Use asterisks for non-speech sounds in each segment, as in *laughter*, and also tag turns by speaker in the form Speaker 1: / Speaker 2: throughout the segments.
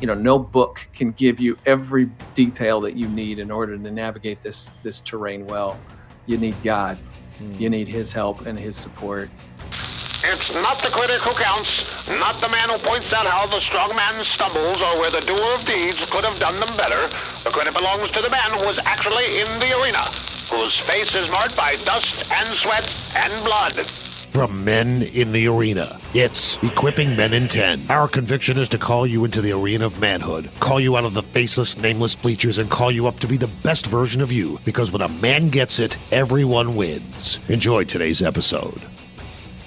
Speaker 1: you know no book can give you every detail that you need in order to navigate this this terrain well you need god mm. you need his help and his support
Speaker 2: it's not the critic who counts, not the man who points out how the strong man stumbles or where the doer of deeds could have done them better. The credit belongs to the man who is actually in the arena, whose face is marked by dust and sweat and blood.
Speaker 3: From men in the arena, it's Equipping Men in 10. Our conviction is to call you into the arena of manhood, call you out of the faceless, nameless bleachers, and call you up to be the best version of you. Because when a man gets it, everyone wins. Enjoy today's episode.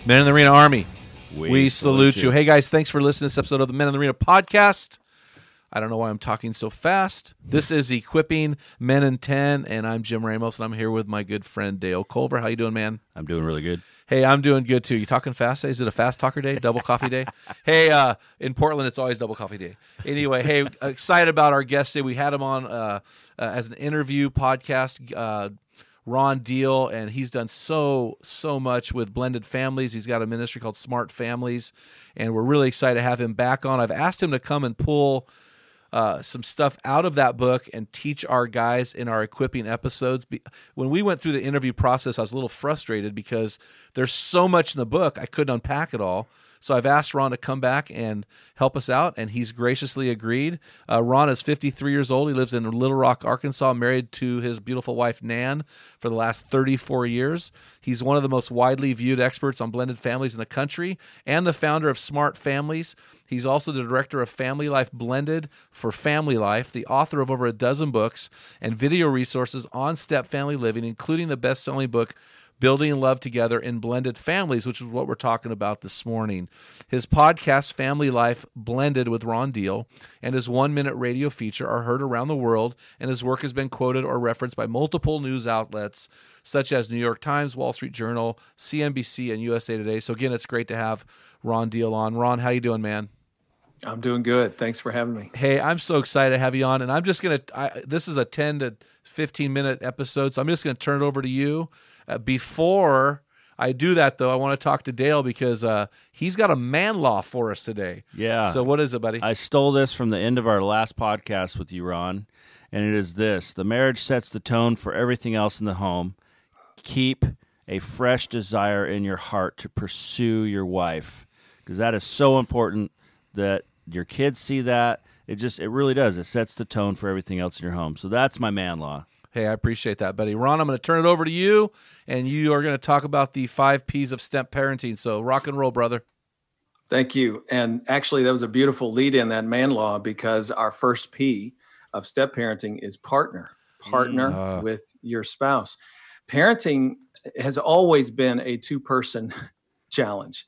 Speaker 4: Men in the Arena Army, we, we salute, salute you. you. Hey guys, thanks for listening to this episode of the Men in the Arena podcast. I don't know why I'm talking so fast. This is Equipping Men in 10, and I'm Jim Ramos, and I'm here with my good friend Dale Culver. How you doing, man?
Speaker 5: I'm doing really good.
Speaker 4: Hey, I'm doing good too. You talking fast? Is it a fast talker day? Double coffee day? *laughs* hey, uh, in Portland, it's always double coffee day. Anyway, hey, excited about our guest today. We had him on uh, uh, as an interview podcast. Uh, Ron Deal, and he's done so so much with blended families. He's got a ministry called Smart Families, and we're really excited to have him back on. I've asked him to come and pull uh, some stuff out of that book and teach our guys in our equipping episodes. When we went through the interview process, I was a little frustrated because there's so much in the book I couldn't unpack it all. So I've asked Ron to come back and help us out, and he's graciously agreed. Uh, Ron is 53 years old. He lives in Little Rock, Arkansas, married to his beautiful wife, Nan, for the last 34 years. He's one of the most widely viewed experts on blended families in the country and the founder of Smart Families. He's also the director of Family Life Blended for Family Life, the author of over a dozen books and video resources on step family living, including the best selling book building love together in blended families, which is what we're talking about this morning. His podcast, Family Life Blended with Ron Deal, and his one minute radio feature are heard around the world, and his work has been quoted or referenced by multiple news outlets such as New York Times, Wall Street Journal, CNBC, and USA Today. So again, it's great to have Ron Deal on. Ron, how you doing, man?
Speaker 1: I'm doing good. Thanks for having me.
Speaker 4: Hey, I'm so excited to have you on, and I'm just gonna. I, this is a 10 to 15 minute episode, so I'm just gonna turn it over to you uh, before I do that, though, I want to talk to Dale because uh, he's got a man law for us today.
Speaker 5: Yeah.
Speaker 4: So what is it, buddy?
Speaker 5: I stole this from the end of our last podcast with you, Ron, and it is this: the marriage sets the tone for everything else in the home. Keep a fresh desire in your heart to pursue your wife because that is so important that your kids see that it just it really does it sets the tone for everything else in your home so that's my man law
Speaker 4: Hey, I appreciate that, buddy. Ron, I'm going to turn it over to you, and you are going to talk about the five P's of step parenting. So rock and roll, brother.
Speaker 1: Thank you. And actually, that was a beautiful lead in that man law because our first P of step parenting is partner. Partner uh. with your spouse. Parenting has always been a two person *laughs* challenge.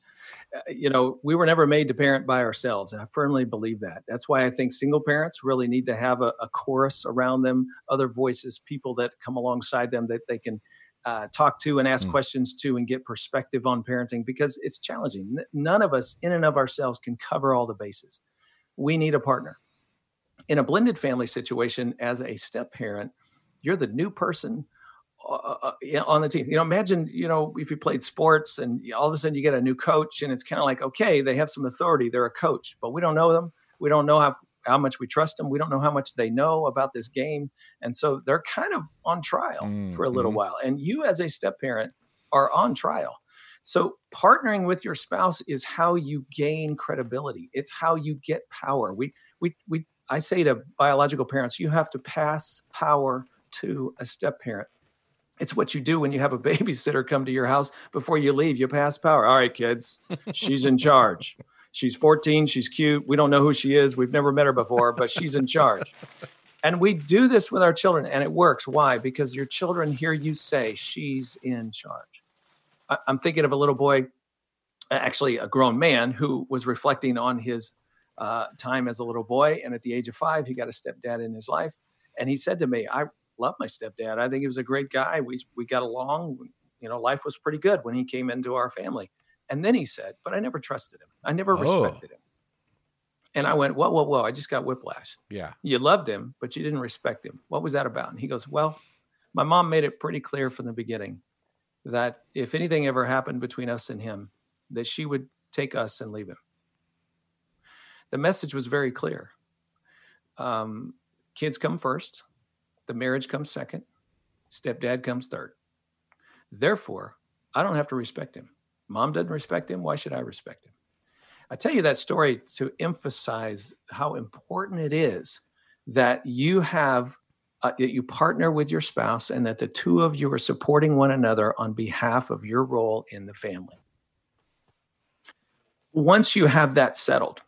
Speaker 1: Uh, you know, we were never made to parent by ourselves. And I firmly believe that. That's why I think single parents really need to have a, a chorus around them, other voices, people that come alongside them that they can uh, talk to and ask mm. questions to and get perspective on parenting because it's challenging. None of us, in and of ourselves, can cover all the bases. We need a partner. In a blended family situation, as a step parent, you're the new person uh, uh on the team. You know, imagine, you know, if you played sports and all of a sudden you get a new coach and it's kind of like, okay, they have some authority. They're a coach, but we don't know them. We don't know how, how much we trust them. We don't know how much they know about this game. And so they're kind of on trial mm-hmm. for a little mm-hmm. while. And you, as a step parent, are on trial. So partnering with your spouse is how you gain credibility. It's how you get power. We, we, we, I say to biological parents, you have to pass power to a step parent It's what you do when you have a *laughs* babysitter come to your house before you leave. You pass power. All right, kids, she's in charge. She's 14. She's cute. We don't know who she is. We've never met her before, but she's in charge. And we do this with our children, and it works. Why? Because your children hear you say, She's in charge. I- I'm thinking of a little boy, actually, a grown man, who was reflecting on his uh, time as a little boy. And at the age of five, he got a stepdad in his life. And he said to me, I love my stepdad. I think he was a great guy. We, we got along. You know, life was pretty good when he came into our family. And then he said, But I never trusted him. I never
Speaker 4: Oh.
Speaker 1: respected him. And I went, Whoa, whoa, whoa. I just got whiplash.
Speaker 4: Yeah.
Speaker 1: You loved him, but you didn't respect him. What was that about? And he goes, Well, my mom made it pretty clear from the beginning that if anything ever happened between us and him, that she would take us and leave him. The message was very clear. Um, kids come first, the marriage comes second, stepdad comes third. Therefore, I don't have to respect him. Mom doesn't respect him. Why should I respect him? I tell you that story to emphasize how important it is that you have uh, that you partner with your spouse and that the two of you are supporting one another on behalf of your role in the family. Once you have that settled,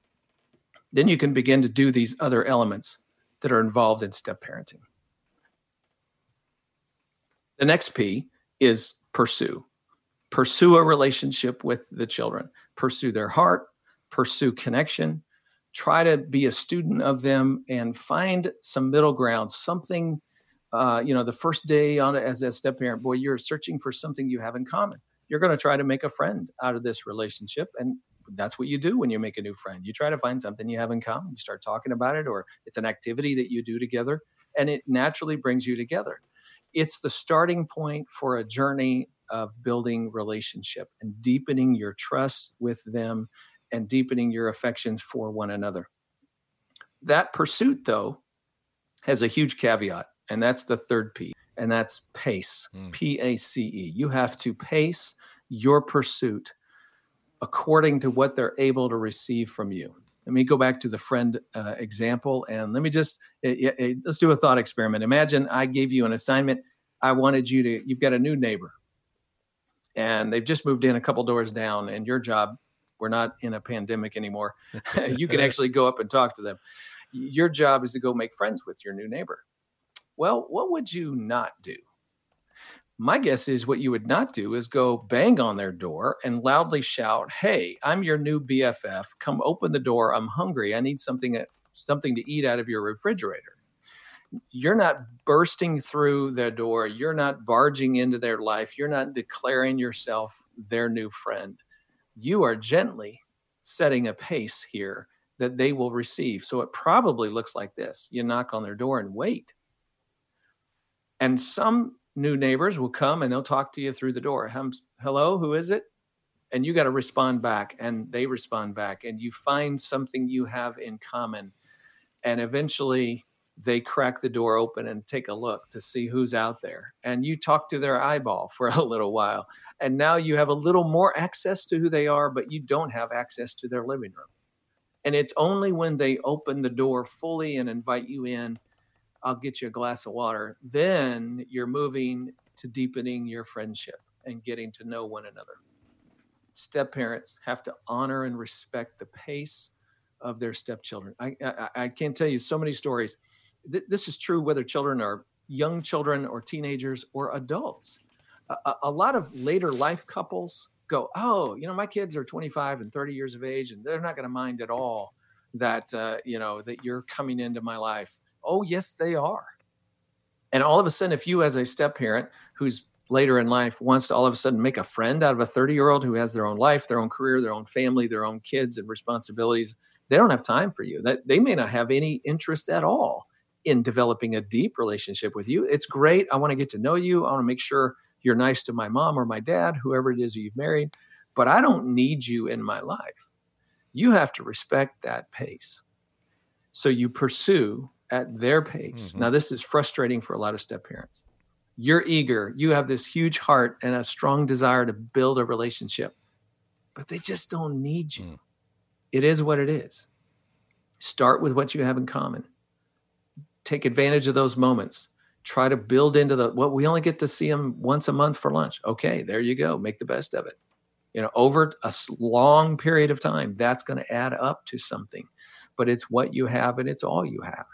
Speaker 1: then you can begin to do these other elements that are involved in step parenting. The next P is pursue. Pursue a relationship with the children, pursue their heart, pursue connection, try to be a student of them and find some middle ground, something. Uh, you know, the first day on as a step parent, boy, you're searching for something you have in common. You're going to try to make a friend out of this relationship, and that's what you do when you make a new friend. You try to find something you have in common. You start talking about it, or it's an activity that you do together, and it naturally brings you together. It's the starting point for a journey of building relationship and deepening your trust with them and deepening your affections for one another. That pursuit, though, has a huge caveat, and that's the third P, and that's pace.
Speaker 4: Mm.
Speaker 1: P A C E. You have to pace your pursuit according to what they're able to receive from you. Let me go back to the friend uh, example, and let me just eh, eh, let's do a thought experiment. Imagine I gave you an assignment. I wanted you to. You've got a new neighbor, and they've just moved in a couple doors down, and your job we're not in a pandemic anymore. *laughs* you can *laughs* actually go up and talk to them. Your job is to go make friends with your new neighbor. Well, what would you not do? My guess is what you would not do is go bang on their door and loudly shout, "Hey, I'm your new BFF. Come open the door. I'm hungry. I need something uh, something to eat out of your refrigerator." You're not bursting through their door. You're not barging into their life. You're not declaring yourself their new friend you are gently setting a pace here that they will receive. So it probably looks like this you knock on their door and wait. And some new neighbors will come and they'll talk to you through the door. Hello, who is it? And you got to respond back, and they respond back, and you find something you have in common. And eventually, they crack the door open and take a look to see who's out there. And you talk to their eyeball *laughs* for a little while. And now you have a little more access to who they are, but you don't have access to their living room. And it's only when they open the door fully and invite you in, I'll get you a glass of water, then you're moving to deepening your friendship and getting to know one another. Step parents have to honor and respect the pace of their stepchildren. I, I, I can't tell you so many stories th- this is true whether children are young children or teenagers or adults. A, a, lot of later life couples go, oh, you know, my kids are 25 and 30 years of age, and they're not going to mind at all that uh, you know that you're coming into my life. Oh, yes, they are. And all of a sudden, if you, as a step parent who's later in life, wants to all of a sudden make a friend out of a 30 year old who has their own life, their own career, their own family, their own kids and responsibilities, they don't have time for you. That they may not have any interest at all in developing a deep relationship with you. It's great. I want to get to know you. I want to make sure you're nice to my mom or my dad, whoever it is you've married, but I don't need you in my life. You have to respect that pace. So you pursue at their pace. Mm-hmm. Now, this is frustrating for a lot of step parents. You're eager, you have this huge heart and a strong desire to build a relationship, but they just don't need you. Mm. It is what it is. Start with what you have in common take advantage of those moments try to build into the what well, we only get to see them once a month for lunch okay there you go make the best of it you know over a long period of time that's going to add up to something but it's what you have and it's all you have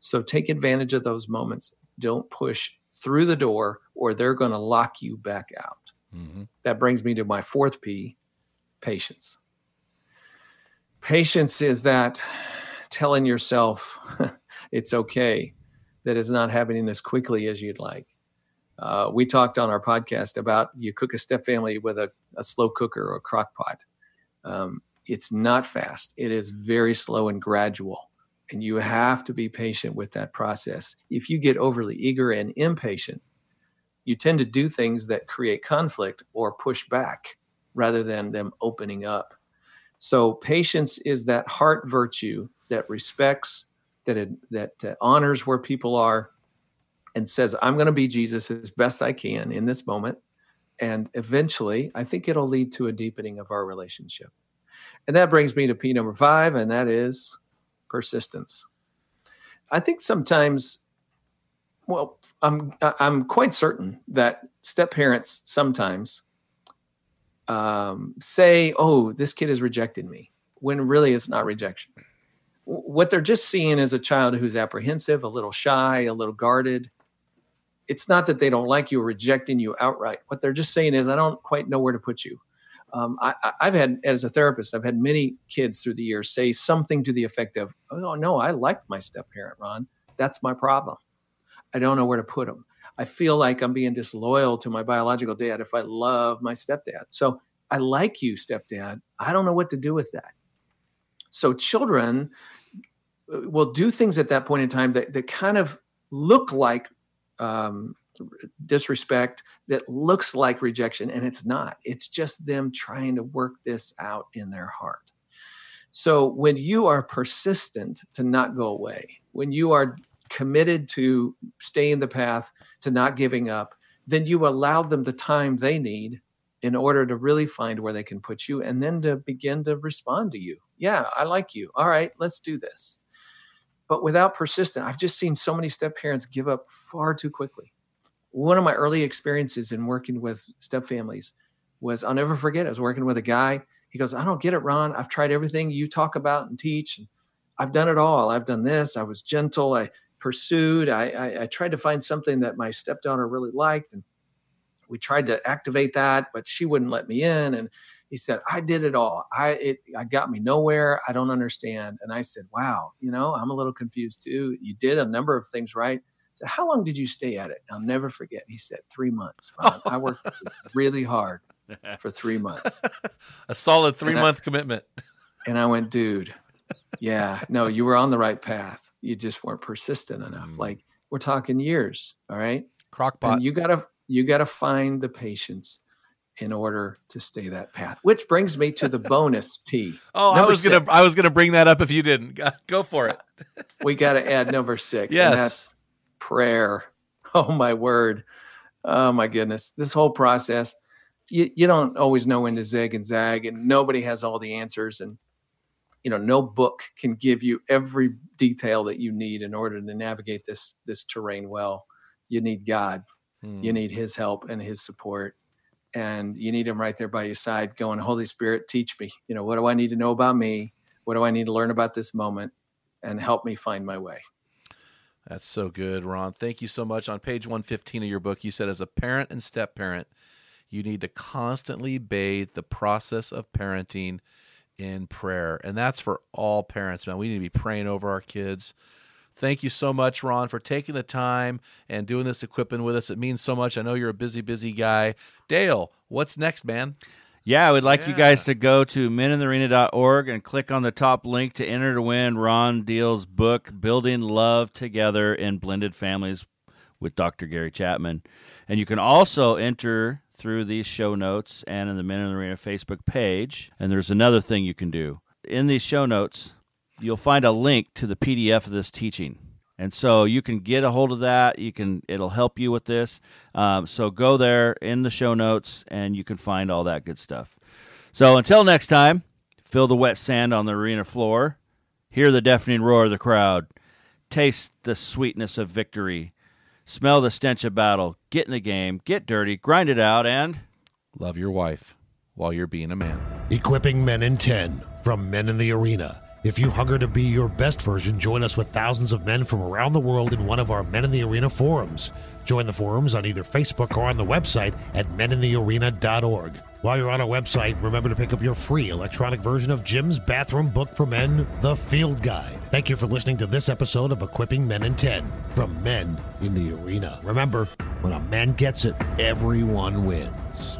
Speaker 1: so take advantage of those moments don't push through the door or they're going to lock you back out mm-hmm. that brings me to my fourth p patience patience is that telling yourself *laughs* it's okay that it's not happening as quickly as you'd like. Uh, we talked on our podcast about you cook a step family with a, a slow cooker or a crock pot. Um, it's not fast, it is very slow and gradual. And you have to be patient with that process. If you get overly eager and impatient, you tend to do things that create conflict or push back rather than them opening up. So, patience is that heart virtue that respects that it, that uh, honors where people are and says i'm going to be jesus as best i can in this moment and eventually i think it'll lead to a deepening of our relationship and that brings me to p number five and that is persistence i think sometimes well i'm i'm quite certain that step parents sometimes um, say oh this kid has rejected me when really it's not rejection what they're just seeing is a child who's apprehensive, a little shy, a little guarded. It's not that they don't like you or rejecting you outright. What they're just saying is, I don't quite know where to put you. Um, I, have had, as a therapist, I've had many kids through the years say something to the effect of, "Oh no, I like my step parent, Ron. That's my problem. I don't know where to put them. I feel like I'm being disloyal to my biological dad if I love my stepdad. So I like you, stepdad. I don't know what to do with that. So children uh, will do things at that point in time that, that kind of look like um, disrespect, that looks like rejection, and it's not. It's just them trying to work this out in their heart. So when you are persistent to not go away, when you are committed to stay in the path, to not giving up, then you allow them the time they need in order to really find where they can put you and then to begin to respond to you. Yeah, I like you. All right, let's do this. But without persistence, I've just seen so many step parents give up far too quickly. One of my early experiences in working with step families was I'll never forget. I was working with a guy. He goes, I don't get it, Ron. I've tried everything you talk about and teach. And I've done it all. I've done this. I was gentle. I pursued. I, I, I tried to find something that my stepdaughter really liked. And we tried to activate that, but she wouldn't let me in. And he said, I did it all. I it I got me nowhere. I don't understand. And I said, Wow, you know, I'm a little confused too. You did a number of things right. Said, How long did you stay at it? I'll never forget. He said, Three months. *laughs* I worked really hard for three months. *laughs*
Speaker 4: a solid three and month I, commitment. *laughs*
Speaker 1: And I went, dude, yeah, no, you were on the right path. You just weren't persistent enough. Mm. Like we're talking years. All right.
Speaker 4: Crockpot.
Speaker 1: And you gotta you got to find the patience in order to stay that path. Which brings me to the bonus P.
Speaker 4: oh, I was going to I was going to bring that up if you didn't. Go for it.
Speaker 1: we got to add number 6
Speaker 4: yes.
Speaker 1: Prayer. *laughs* Oh my word. Oh my goodness. This whole process you, you don't always know when to zig and zag and nobody has all the answers and you know no book can give you every detail that you need in order to navigate this this terrain well. You need God Mm. You need his help and his support. And you need him right there by your side, going, Holy Spirit, teach me. You know, what do I need to know about me? What do I need to learn about this moment? And help me find my way.
Speaker 4: That's so good, Ron. Thank you so much. On page 115 of your book, you said, as a parent and step parent, you need to constantly bathe the process of parenting in prayer. And that's for all parents, man. We need to be praying over our kids. Thank you so much, Ron, for taking the time and doing this equipment with us. It means so much. I know you're a busy, busy guy. Dale, what's next, man?
Speaker 5: Yeah, I would like yeah. you guys to go to meninthearena.org and click on the top link to enter to win Ron Deal's book, Building Love Together in Blended Families with Dr. Gary Chapman. And you can also enter through these show notes and in the Men in the Arena Facebook page. And there's another thing you can do. In these show notes, you'll find a link to the PDF of this teaching. And so you can get a hold of that. You can it'll help you with this. Um, so go there in the show notes, and you can find all that good stuff. So until next time, feel the wet sand on the arena floor, hear the deafening roar of the crowd, taste the sweetness of victory, Smell the stench of battle. Get in the game. Get dirty. Grind it out and.
Speaker 4: Love your wife while you're being a man.
Speaker 3: Equipping Men in 10 from Men in the Arena. If you hunger to be your best version, join us with thousands of men from around the world in one of our Men in the Arena forums. Join the forums on either Facebook or on the website at meninthearena.org. While you're on our website, remember to pick up your free electronic version of Jim's bathroom book for men, The Field Guide. Thank you for listening to this episode of Equipping Men in 10 from Men in the Arena. Remember, when a man gets it, everyone wins.